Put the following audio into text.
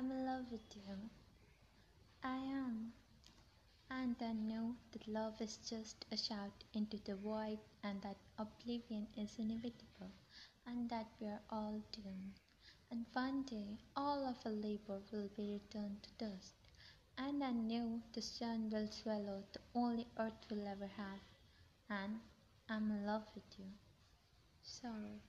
I'm in love with you. I am. And I know that love is just a shout into the void, and that oblivion is inevitable, and that we are all doomed. And one day all of our labor will be returned to dust. And I know the sun will swallow the only earth will ever have. And I'm in love with you. Sorry.